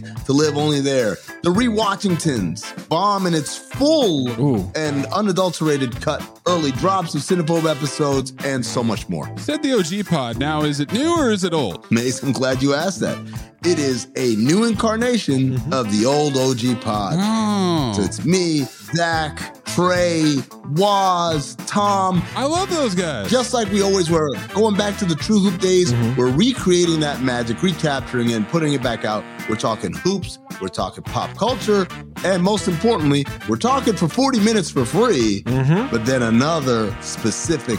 to live only there, the Rewatchingtons, Bomm in its full Ooh. and unadulterated cut, early drops of Cinephobe episodes, and so much more. Said the OG pod. Now, is it new or is it old? Mays, I'm glad you asked that. It is a new incarnation mm-hmm. of the old OG pod. Oh, So it's me, Zach, Trey, Waz, Tom, I love those guys. just like we always were. Going back to the True Hoop days, mm-hmm. we're recreating that magic, recapturing it, and putting it back out. We're talking hoops, we're talking pop culture, and most importantly, we're talking for 40 minutes for free, mm-hmm. but then another specific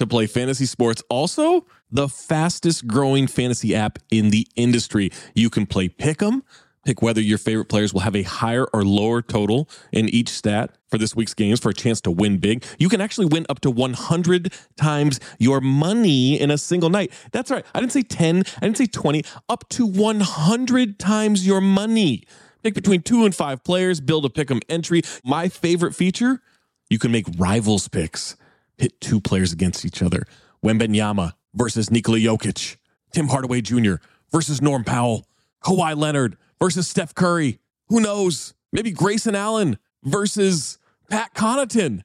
to play fantasy sports. Also, the fastest growing fantasy app in the industry. You can play pick 'em, pick whether your favorite players will have a higher or lower total in each stat for this week's games for a chance to win big. You can actually win up to 100 times your money in a single night. That's right. I didn't say 10, I didn't say 20, up to 100 times your money. Pick between two and five players, build a pick'em entry. My favorite feature, you can make rivals picks. Pit two players against each other. Wembanyama versus Nikola Jokic. Tim Hardaway Jr. versus Norm Powell. Kawhi Leonard versus Steph Curry. Who knows? Maybe Grayson Allen versus Pat Connaughton.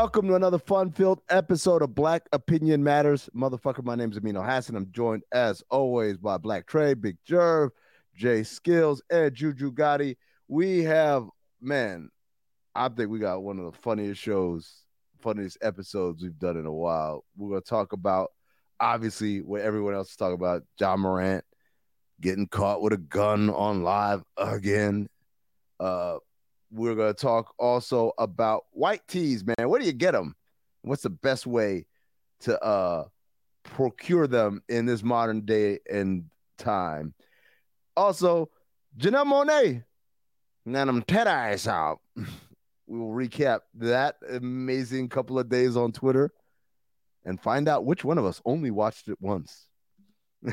Welcome to another fun-filled episode of Black Opinion Matters. Motherfucker, my name is Amin Elhassan. I'm joined as always by Black Trey, Big Jerv, Jay Skills, and Juju Gotti. We have, man, I think we got one of the funniest shows, funniest episodes we've done in a while. We're gonna talk about obviously what everyone else is talking about, Ja Morant getting caught with a gun on live again. Uh we're going to talk also about white teas, man. Where do you get them? What's the best way to uh procure them in this modern day and time? Also, Janelle Monáe, them Ted eyes out. We will recap that amazing couple of days on Twitter and find out which one of us only watched it once.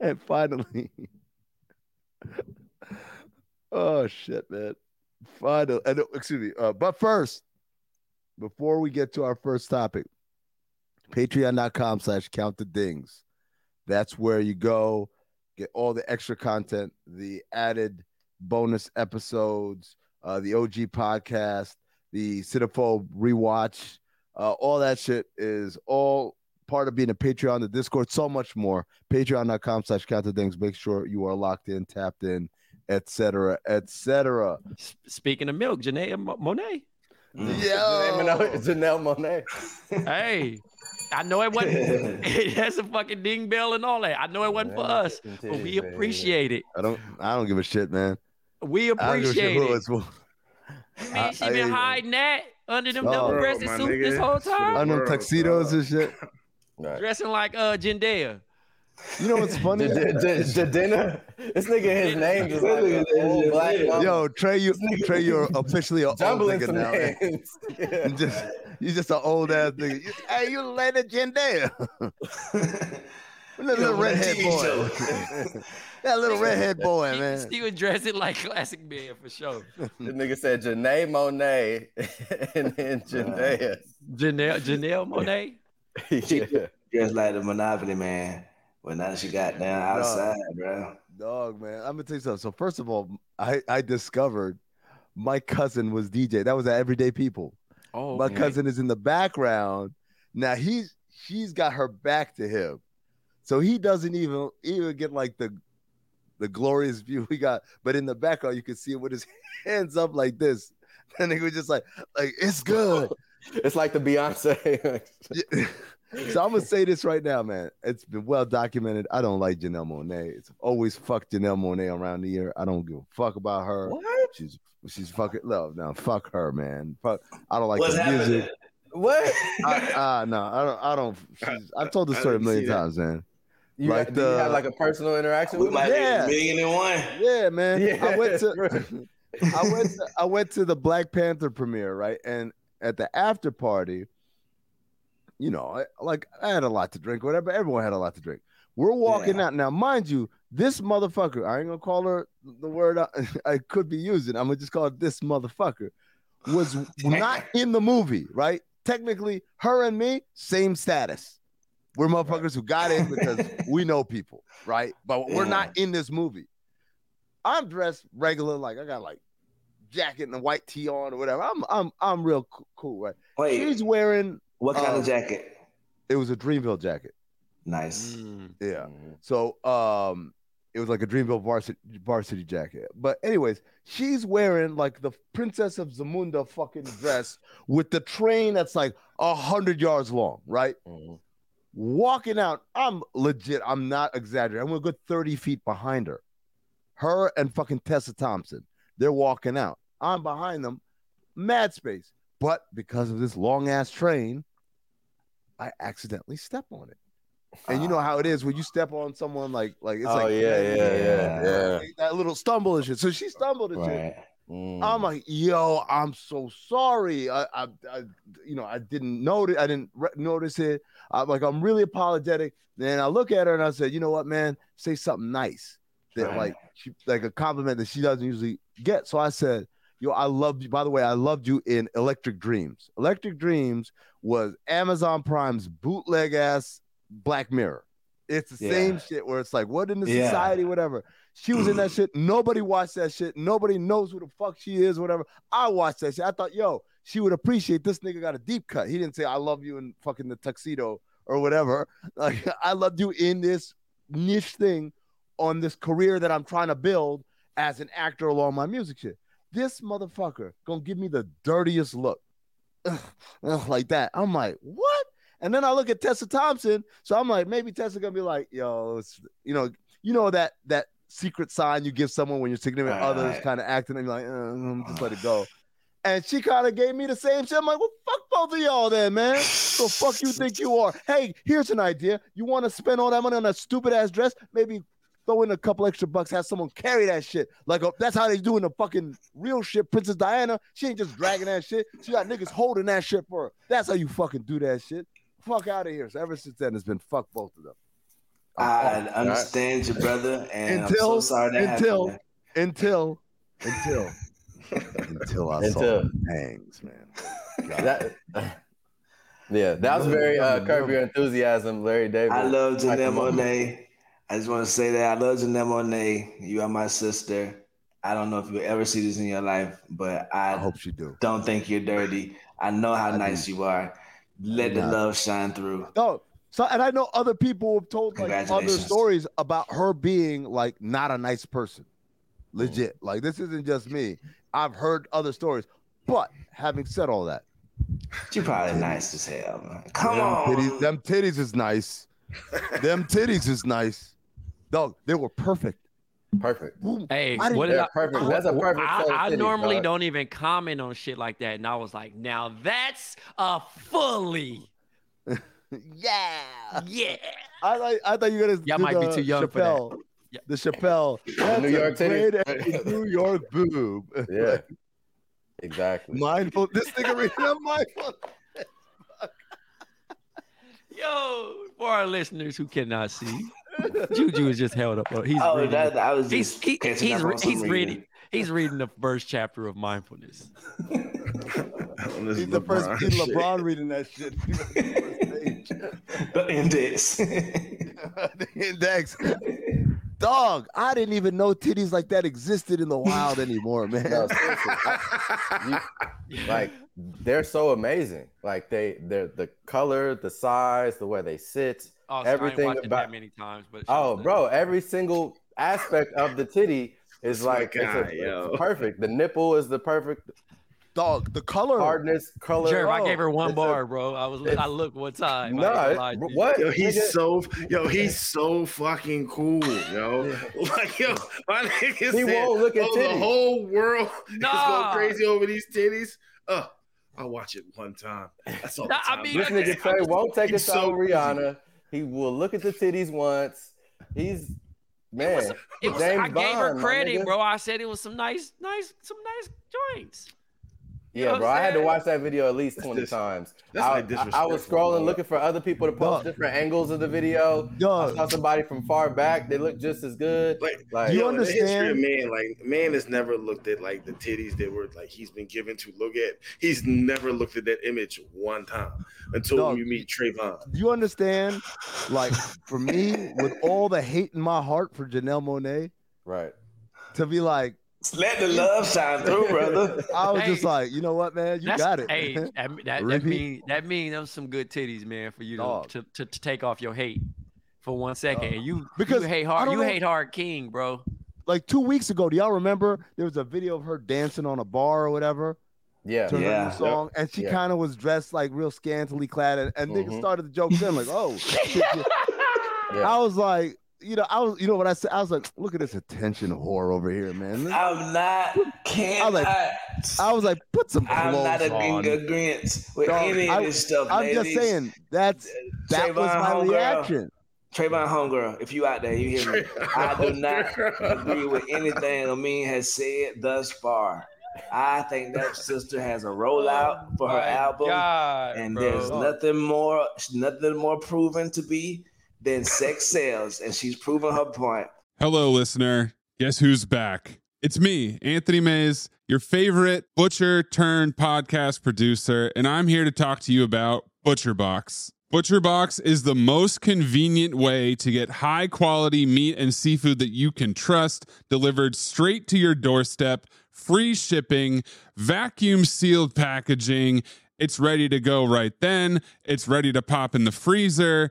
and finally, Oh shit, man. Final and excuse me. Uh, but first, before we get to our first topic, Patreon.com slash count the dings. That's where you go, get all the extra content, the added bonus episodes, uh, the OG podcast, the Cinephobe rewatch, uh, all that shit is all part of being a Patreon, the Discord, so much more. Patreon.com slash count the dings. Make sure you are locked in, tapped in, etc., etc. S- Speaking of milk, Janae Mo- Monáe. Yo, Janelle Monáe. Hey, I know it wasn't. it has a fucking ding bell and all that. I know it wasn't for us, but we appreciate it. I don't, I don't give a shit, man. We I don't give a shit appreciate it. it's for. You I- mean she I- been hiding that under them Oh. double-breasted my suits this whole time, On them Bro, tuxedos bro. and shit. Right. dressing like uh Jendea. You know what's funny? Jadena. This nigga, his name just like an old black mama. Yo, Trey, you Trey, you're officially an old nigga now. man. names. Yeah. You just you just an old ass nigga. You, hey, you Lena Jendea. that little redhead boy. that little redhead boy, He, man. he was dressing like classic man for sure. The nigga said Janae Monáe and then Janae. Janelle Janelle Monáe. yeah. Just like the Monopoly man. But now she got down outside, bro. Dog, man. I'm gonna tell you something. So first of all, I I discovered my cousin was DJ. That was at Everyday People. Oh, My cousin is in the background. Now he's she's got her back to him. So he doesn't even even get like the the glorious view we got. But in the background, you can see him with his hands up like this. And he was just like, like, it's good. It's like the Beyonce. So I'm gonna say this right now, man. It's been well documented. I don't like Janelle Monáe. It's always fuck Janelle Monáe around the year. I don't give a fuck about her. what? She's she's fucking love. Now fuck her, man. Fuck. I don't like What's the happening? music. What? I, uh, no, I don't. I don't. She's, I've told this story a million see that. times, man. You, Like like do you have like a personal interaction with might? Yeah. be million and one. Yeah, man. Yeah. I went to. I went. To, I went to the Black Panther premiere, right? And at the after party, you know, like I had a lot to drink, whatever. Everyone had a lot to drink. We're walking Yeah. out now, mind you. This motherfucker. I ain't gonna call her the word I, I could be using. I'm gonna just call it this motherfucker. Was not in the movie, right? Technically, her and me, same status. We're motherfuckers who got in because we know people, right? But we're not in this movie. I'm dressed regular, like I got like jacket and a white tee on or whatever. I'm I'm I'm real cool, right? Wait, She's wearing what kind uh, of jacket? it was a Dreamville jacket. Nice. Mm. Yeah. So um it was like a Dreamville varsity varsity jacket. But anyways, she's wearing like the Princess of Zamunda fucking dress with the train that's like a hundred yards long, right? Mhm. Walking out, I'm legit, I'm not exaggerating. I'm a good 30 feet behind her. Her and fucking Tessa Thompson. They're walking out. I'm behind them, mad space. But because of this long ass train, I accidentally step on it. And you know how it is when you step on someone like like it's Oh like yeah, yeah, yeah, yeah. that little stumble and shit. So she stumbled and shit. Mm. I'm like, yo, I'm so sorry. I, I, I you know, I didn't notice. I didn't re- notice it. I'm like, I'm really apologetic. Then I look at her and I said, you know what, man, say something nice that Right. like she like a compliment that she doesn't usually get. So I said, yo, I loved you. By the way, I loved you in Electric Dreams. Electric Dreams was Amazon Prime's bootleg ass Black Mirror. It's the Yeah. same shit where it's like, what in the Yeah. society, whatever. She was in that shit. Nobody watched that shit. Nobody knows who the fuck she is, whatever. I watched that shit. I thought, yo, she would appreciate this nigga got a deep cut. He didn't say I love you in fucking the tuxedo or whatever. Like I loved you in this niche thing on this career that I'm trying to build as an actor along my music shit. This motherfucker gonna give me the dirtiest look. Ugh, ugh, like that. I'm like, what? And then I look at Tessa Thompson. So I'm like, maybe Tessa gonna be like, yo, it's you know, you know that that secret sign you give someone when your significant Right, other is kind of acting and you're like, uh, just let it go. And she kind of gave me the same shit. I'm like, well, fuck both of y'all then, man. So fuck you think you are. Hey, here's an idea. You want to spend all that money on that stupid ass dress? Maybe throw in a couple extra bucks, have someone carry that shit. Like uh, that's how they do in the fucking real shit. Princess Diana, she ain't just dragging that shit. She got niggas holding that shit for her. That's how you fucking do that shit. Fuck out of here. So ever since then, it's been fuck both of them. I understand your brother, and I'm Until- so sorry that until- happened. Until, until, until I saw Until. the pangs, man. That, Yeah, that was very uh, Curb Your Enthusiasm, Larry David. I love Like, Janelle Monáe. I just want to say that I love Janelle Monáe. You are my sister. I don't know if you'll ever see this in your life, but I, I hope you do. don't think you're dirty. I know how I nice you are. Let the love shine through. No, so and I know other people have told like other stories about her being like not a nice person. Legit. Mm. Like this isn't just me. I've heard other stories. But having said all that, She probably nice as hell, man. Come them on. titties, them titties is nice. them titties is nice. Dog, they were perfect. Perfect. Hey, I didn't- what did They're I, perfect. That's a perfect I, set I titties, normally dog. don't even comment on shit like that, and I was like, now that's a fully, Yeah. yeah. I like I thought you were gonna Y'all do might be too young for that. Chappelle, Yeah. The Chappelle. That's New York titty. great New York boob. Yeah. Exactly. mindful. This nigga reading a mindful. Yo, for our listeners who cannot see, Juju is just held up. Oh, He's Oh, reading, that, I was he's he, catching he's up on re- some he's reading. reading he's reading the first chapter of mindfulness. This He's the first LeBron kid shit. LeBron reading that shit. the index. the index. Dog, I didn't even know titties like that existed in the wild anymore, man. No. I- you- like they're so amazing. Like they, they're the color, the size, the way they sit. Oh, so I ain't Everything it about- that many times, but Oh, bro, every single aspect of the titty is my like it's, a- it's perfect. The nipple is the perfect Dog, the color. hardness, color. Jerv, I Oh, gave her one it's a- bar, bro. I was I it's- looked one time. No, ain't gonna it- lie to you. what? Yo, he's Nigga, so yo, he's so fucking cool, yo. Like yo, my nigga He said, won't look at oh, the whole world is going crazy over these titties. Uh, I'll watch it one time. That's all. Nah, the I time. mean, This nigga Trey won't take a He's shot so with Rihanna. He will look at the titties once. He's man. Was, James I gave her credit, bro. I said it was some nice, nice, some nice joints. You know Yeah, bro. I'm had to watch that video at least That's 20 dis- times. that's I, like I- I was scrolling dog. looking for other people to post Dog. different angles of the video. I saw somebody from far back. They look just as good. Like, Like, Do you yo, in the history of understand? man, like man has never looked at like the titties that were like he's been given to look at. He's never looked at that image one time until Dog. you meet Trayvon. Do you understand? Like, for me, with all the hate in my heart for Janelle Monáe, right. to be like, Let the love shine through, brother. I was Hey. just like, you know what, man? You got it. Hey, that that, that Repeat. mean that mean those some good titties, man, for you to, to, to, to take off your hate for one second. Dog. And you Because you hate hard you know- hate hard king, bro. like two weeks ago, do y'all remember there was a video of her dancing on a bar or whatever Yeah. to her Yeah. new song, and she Yeah. kind of was dressed like real scantily clad, and, and niggas Mhm. started to joke then, like, oh, yeah. Yeah. I was like, you know, I was, you know what I said? I was like, look at this attention whore over here, man. I'm not, cannot. like, I was like, put some I'm not a on. agreement with Dog, any I- of this stuff. I'm just saying that's that was my homegirl. reaction. Trayvon homegirl, if you out there, you hear me. I do not agree with anything Amin has said thus far. I think that sister has a rollout for her My album, God, and bro. there's nothing more, nothing more proven to be than sex sells, and she's proven her point. Hello, listener. Guess who's back? It's me, Anthony Mays, your favorite butcher turned podcast producer, and I'm here to talk to you about ButcherBox. ButcherBox is the most convenient way to get high quality meat and seafood that you can trust delivered straight to your doorstep, free shipping, vacuum sealed packaging. It's ready to go right then. It's ready to pop in the freezer.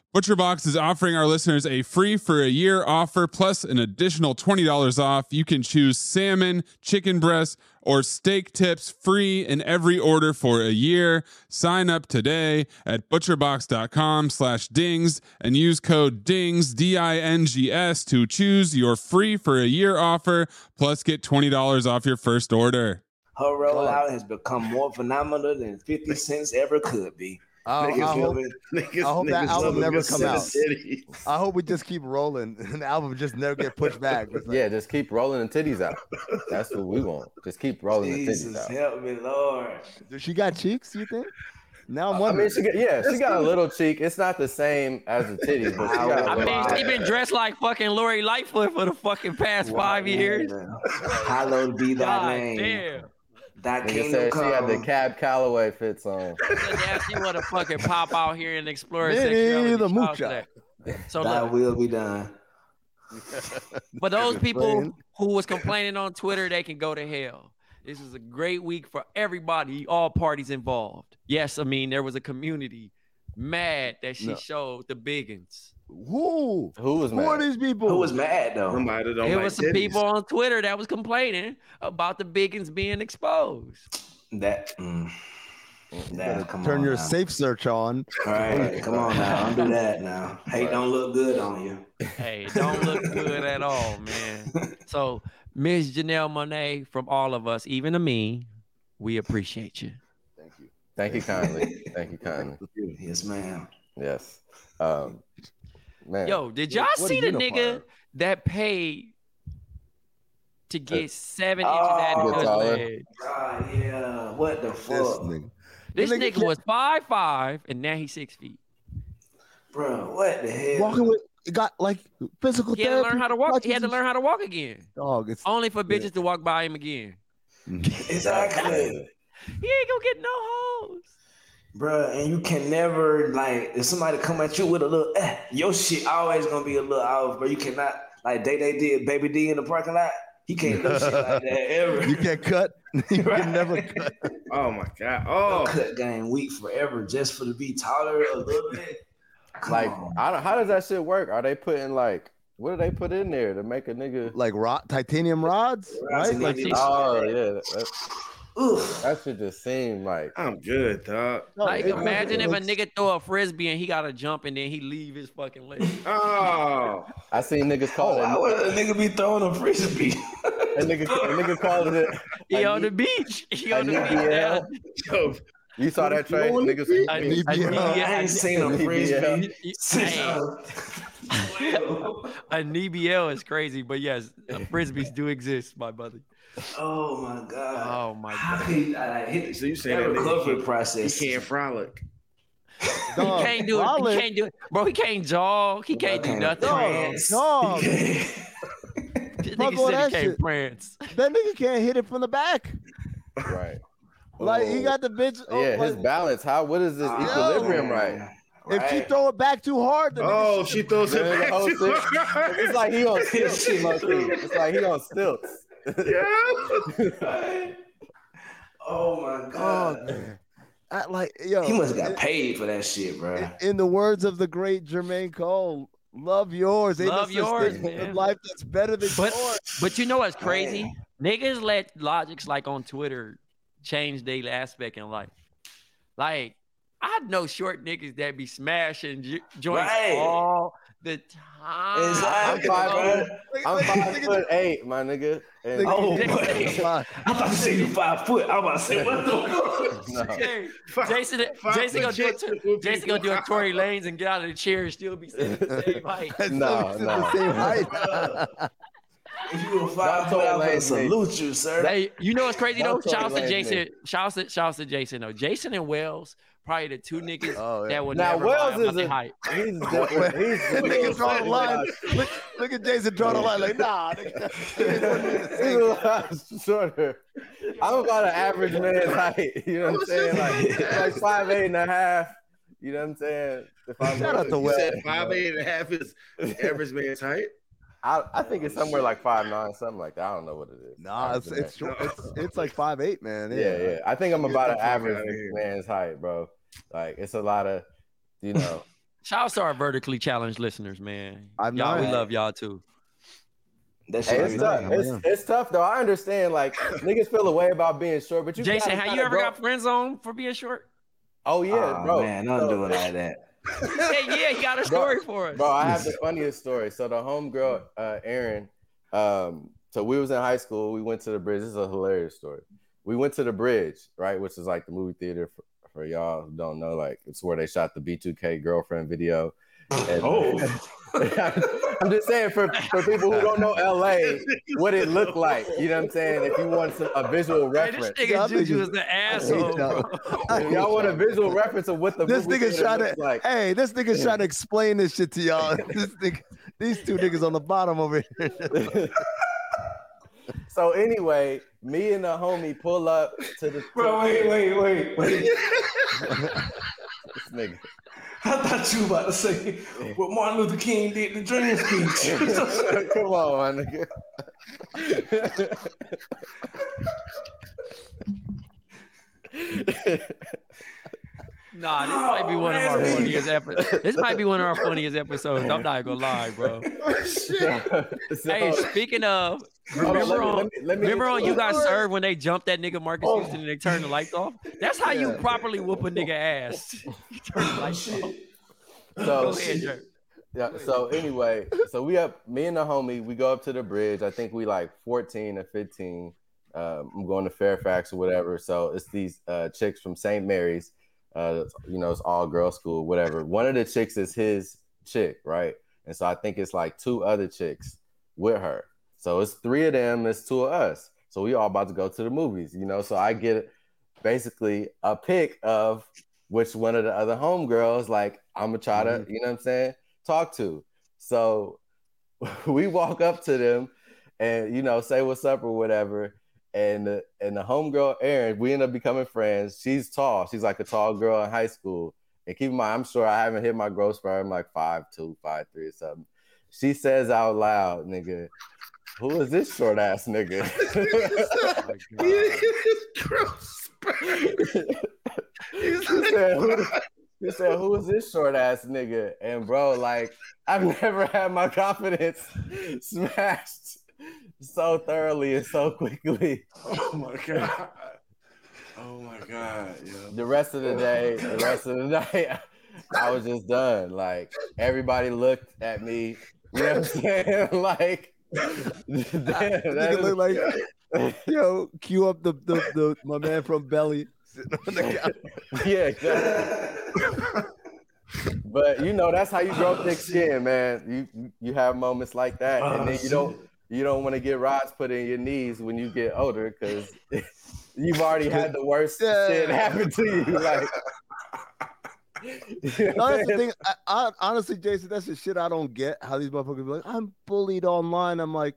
ButcherBox is offering our listeners a free for a year offer plus an additional $20 off. You can choose salmon, chicken breast, or steak tips free in every order for a year. Sign up today at butcherbox.com slash dings and use code DINGS, D-I-N-G-S to choose your free for a year offer plus get $20 off your first order. Her rollout has become more phenomenal than 50 cents ever could be. I, I hope, feel? Niggas, I hope that album never good come out. titties. I hope we just keep rolling and the album just never get pushed back. Like, Yeah, just keep rolling the titties out. That's what we want. Just keep rolling the titties Jesus, out. help me, Lord. Does she got cheeks? You think? Now I'm I wondering. mean, she got, yeah, she got a little cheek. It's not the same as the titties, but she got a I mean, she been dressed like fucking Lori Lightfoot for the fucking past five years. Hallowed be thy God name. damn. Thy Nigga kingdom said she had the Cab Calloway fits on. Now she want to fucking pop out here and explore sexuality. the Shout out Moocha. that. So Thy look, will be done. but those people Explain. who was complaining on Twitter, they can go to hell. This is a great week for everybody, all parties involved. Yes, I mean there was a community mad that she No. showed the biggins. Who? Who was Who are mad? these people? Who was mad though? Somebody don't There like was some titties. people on Twitter that was complaining about the biggins being exposed. That. Mm, that come Turn on your now. safe search on. All right, come on now. Don't do that now. Hate don't look good on you. Hey, don't look good at all, man. So, Miss Janelle Monáe, from all of us, even to me, we appreciate you. Thank you. Thank you kindly. Thank you kindly. Yes, ma'am. Yes. Um, man. Yo, did y'all What see a the nigga that paid to get seven Oh, inches out of his leg? God, yeah. What the This fuck, nigga. This The nigga nigga can't- was five five, and now he's six feet. bro? What the hell? Walking with it got like physical He had to learn how to walk. He had to learn how to walk again. and- Dog, it's Only for bitches to walk by him again. Exactly, He ain't gonna get no hoes. Bro. And you can never like if somebody come at you with a little, eh, your shit always gonna be a little off, bro. You cannot like they they did Baby D in the parking lot. He can't do shit like that ever. you can't cut. you Right. can never cut. Oh my god. No Oh, cut game weak forever just for to be taller a little bit. Come like, on. I don't, how does that shit work? Are they putting like, what do they put in there to make a nigga? Like rod, titanium rods, Rods right? and Like Oh yeah, that, Oof. that should just seem like I'm good, dog. Like, it- imagine it if a nigga throw a frisbee and he gotta jump and then he leave his fucking leg. Oh, I seen niggas oh, call Why it. would a nigga be throwing a frisbee? A nigga, a nigga called it. He A on the beach. He on the beach. NBL. yo, You saw that trade, Only niggas. I- I- BBL. I- I ain't seen a BBL. frisbee. Hey, an EBL is crazy, but yes, frisbees do exist, my brother. oh my god. Oh my How god. can I, hit, So you saying that that recovery can't- he process? can't frolic. he can't do it. He can't do it, bro. He can't jog. He can't do nothing. prance. Dog. He can't- Fuck nigga all that can't shit. prance. That nigga can't hit it from the back. Right. Like he Oh. got the bitch. oh, Yeah, his balance. How? What is this Oh, equilibrium? man. Right. If she throw it back too hard, the Oh, nigga she throws it back whole to thing- It's like he on stilts. It's like he on stilts. yeah. Oh my Oh god. man. I, like yo, He must have got paid for that shit, bro. in, in the words of the great Jermaine Cole, love yours. Ain't Love yours, thing man. life that's better than But yours. but you know what's crazy? Niggas let logics like on Twitter change their aspect in life. Like I know short niggas that be smashing jo- joints Right. all the time. Exactly, I'm five bro. foot- I'm five foot eight, my nigga. And Oh, Nigga, boy. Fine. I thought you said you five foot. I'm about to say what the fuck. no. Hey, Five- Jason, five Jason gonna do a, Jason would be Jason gonna do a. Tory Lanez and get out of the chair and still be sitting the same height. That's No, the no. same height. You were five foot, I Tory Lane would salute you, sir. Hey, you know what's crazy though? Don't Tory Shouts to Jason. me. Shouts to shouts to Jason though. Jason and Wells probably the two niggas Oh, yeah. that would Now, never Wells lie about is their a- height. He's different. He's That nigga draw the line. Look, look at Jason draw the line. Like, nah. nigga. He's shorter. I'm about an average man's height. You know what I'm saying? Like, like five eight and a half. You know what I'm saying? If I'm Shout out to You said five eight and a half is average man's height. I, I think it's somewhere like five nine, something like that. I don't know what it is. Nah, it's it's, short. it's it's like five eight, man. yeah, yeah. I think I'm about an average man's height, bro. Like it's a lot of, you know, Shout out to our vertically challenged listeners, man. I'm y'all, we not. love y'all too. That Hey, it's tough. nice. It's, it's tough though. I understand. Like niggas feel a way about being short, but you. Jason, gotta have you ever grow- got friend zone for being short? Oh yeah, Oh, bro. man, don't So- do it like that. Yeah, yeah, he got a story for us. Bro, I have the funniest story. So the homegirl, uh, Erin, um, so we was in high school. We went to the bridge. This is a hilarious story. We went to the bridge, right, which is like the movie theater for, for y'all who don't know. Like it's where they shot the B2K girlfriend video. And- Oh. I'm just saying for, for people who don't know LA, what it looked like. You know what I'm saying? If you want some, a visual reference, Hey, this nigga Juju is the asshole, bro. y'all. want a visual reference of what the This movie nigga's trying to. like. Hey, this nigga's trying to explain this shit to y'all. this nigga, these two niggas on the bottom over here. so anyway, me and the homie pull up to the Bro, wait, wait, wait, wait. this nigga. I thought you were about to say what Martin Luther King did the dream speech. Come on, my nigga. Nah, this might be one of our funniest episodes. This might be one of our funniest episodes. I'm not gonna lie, bro. Hey, speaking of, remember on, let me- let me- remember on you got served when they jumped that nigga Marques Oh. Houston and they turned the lights off? That's how you properly whoop a nigga ass. Turn the lights off. So, ahead, yeah, so anyway, so we up, me and the homie, we go up to the bridge. I think we like 14 or 15. Um, I'm going to Fairfax or whatever. So it's these uh, chicks from St. Mary's. Uh, you know, it's all girls school, whatever. One of the chicks is his chick, right? And so I think it's like two other chicks with her. So it's three of them, it's two of us. So we all about to go to the movies, you know. So I get basically a pick of which one of the other homegirls, like I'm gonna try to, you know what I'm saying, talk to. So we walk up to them and you know, say what's up or whatever. And the, and the homegirl Erin, we end up becoming friends. She's tall. She's like a tall girl in high school. And keep in mind, I'm sure I haven't hit my growth spurt. I'm like five two, five three, or something. She says out loud, nigga, who is this short ass nigga? Oh he said, who, he said, who is this short ass nigga? And bro, like, I've never had my confidence smashed so thoroughly and so quickly. Oh my god. Oh my god, yo. The rest of the day, the rest of the night, I was just done. Like everybody looked at me. You know what I'm saying? Like damn, that look like yo. Cue up the, the the my man from Belly sitting on the couch. yeah, exactly. but you know that's how you grow thick skin, man. You you have moments like that, and then you don't you don't want to get rods put in your knees when you get older because you've already had the worst Yeah. shit happen to you. Like, You know that's the thing. I, I, honestly, Jason, that's the shit I don't get. How these motherfuckers be like, I'm bullied online. I'm like,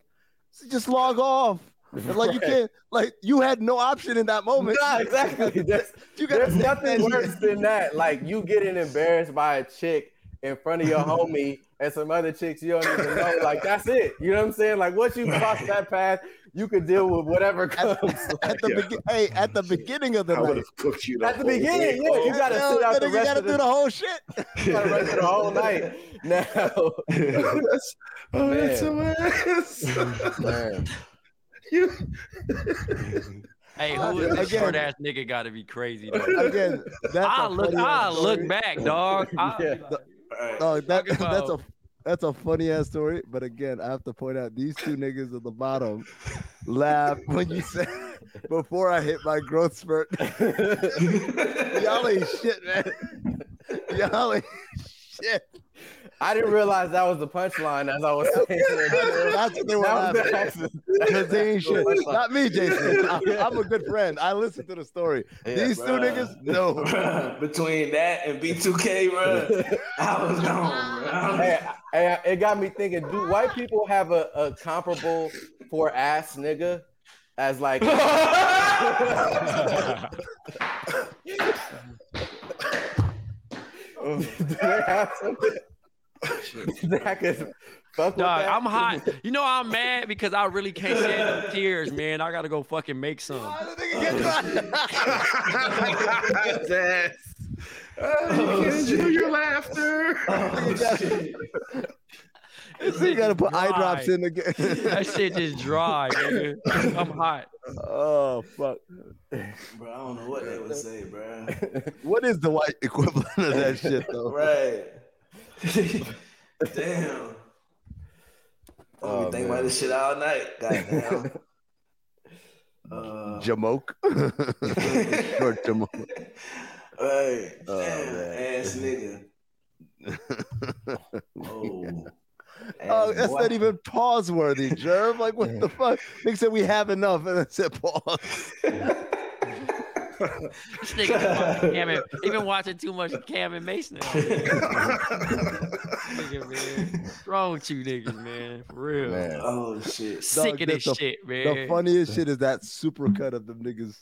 just log off. And like you can't, like you had no option in that moment. Nah, exactly. There's, You got there's nothing worse than that. Like you getting embarrassed by a chick in front of your homie and some other chicks you don't even know. Like that's it. You know what I'm saying? Like once you cross that path, you could deal with whatever comes. at the begin. Hey, at the beginning of the I would night. have cooked you the At the whole beginning, way. yeah, you gotta Yo, sit out then the you rest gotta of do the, the whole shit. you gotta rest of the whole night. Now, That's- oh, that's Man. so ass. man, You- Hey, who oh, is this again- short ass nigga? Got to be crazy. Though. Again, that's I a look, I look back, dog. I, Yeah. Alright. Oh, that, Talk that's a that's a funny ass story. But again, I have to point out these two niggas at the bottom laugh when you said before I hit my growth spurt. Y'all ain't shit, man. Y'all ain't shit. I didn't realize that was the punchline as I was saying. That's what they were That was laughing. the at. Because they ain't shit. Not me, Jason. I'm, I'm a good friend. I listen to the story. Yeah, These two niggas, no. Bruh, Between that and B2K, bro, I was gone, bro. hey, hey, it got me thinking: Do white people have a, a comparable for ass nigga as like? do they have something that could fuck with Dog, that? I'm hot. You know I'm mad because I really can't shed no tears, man. I gotta go fucking make some. Oh, can't shit. do your laughter. Oh, shit. you gotta put eye drops Dry. in again. That shit just dry, nigga. I'm hot. oh fuck! Bro, I don't know what they would say, bro. What is the white equivalent of that shit though? Right. Damn. Oh, think about this shit all night. Goddamn. Uh, Jamoke. Short Jamoke. Right. Oh, Damn, man. ass nigga. Oh. Oh, that's boy. not even pause worthy, Jerv. Like, what the fuck? Nick said we have enough, and I said pause. This nigga been Cam and, he been watching too much Cam and Mason. nigga, man. What's wrong with you niggas, man? For real. Man. Oh shit. Sick Dog, of this that's shit, The funniest shit is that super cut of them niggas.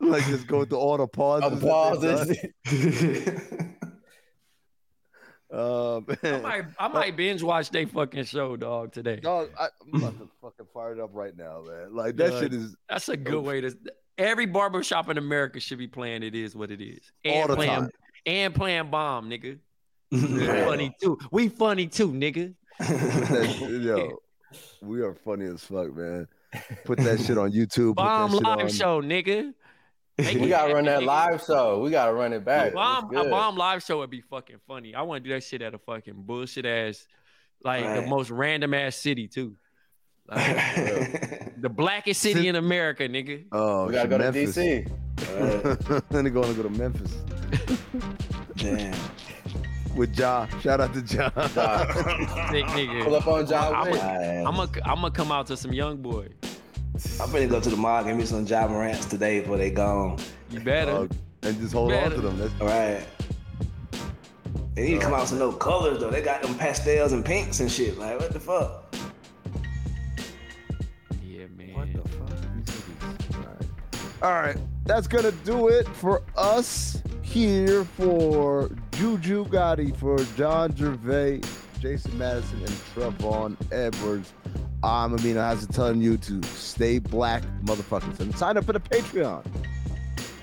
Like, just go through all the pauses. I'm that they've pausing. done. Uh, I man. might, I might binge watch they fucking show, dog, today. Dog, I, I'm about to fucking fire it up right now, man. Like, that Dog. shit is That's a good way to. Every barbershop in America should be playing "It Is What It Is" and all the playing time. and playing "Bomm," nigga. We Yeah. funny too. We funny too, nigga. Yo, we are funny as fuck, man. Put that shit on YouTube. put that Bomm shit live on- show, nigga. Make we gotta run that nigga. live show. We gotta run it back. A Bomm, a Bomm live show would be fucking funny. I want to do that shit at a fucking bullshit ass, like the most random ass city too. Like, the blackest city in America, nigga. Oh, We gotta go to Memphis. DC. then they're going to go to Memphis Damn. with Ja. Shout out to Ja. Sick nigga. Pull up on John I'm Wick. a- I'm gonna I'm gonna come out to some young boy. I'm ready to go to the mall and get me some job rants today before they gone. You better. Uh, and just hold on to them. That's All right. They need to come out with some no colors though. They got them pastels and pinks and shit. Like what the fuck? All right. That's to do it for us here for Juju Gotti, for John Jervay, Jason Madison, and Trevon Edwards. I'm Amin Elhassan telling you to stay black, motherfuckers, and sign up for the Patreon.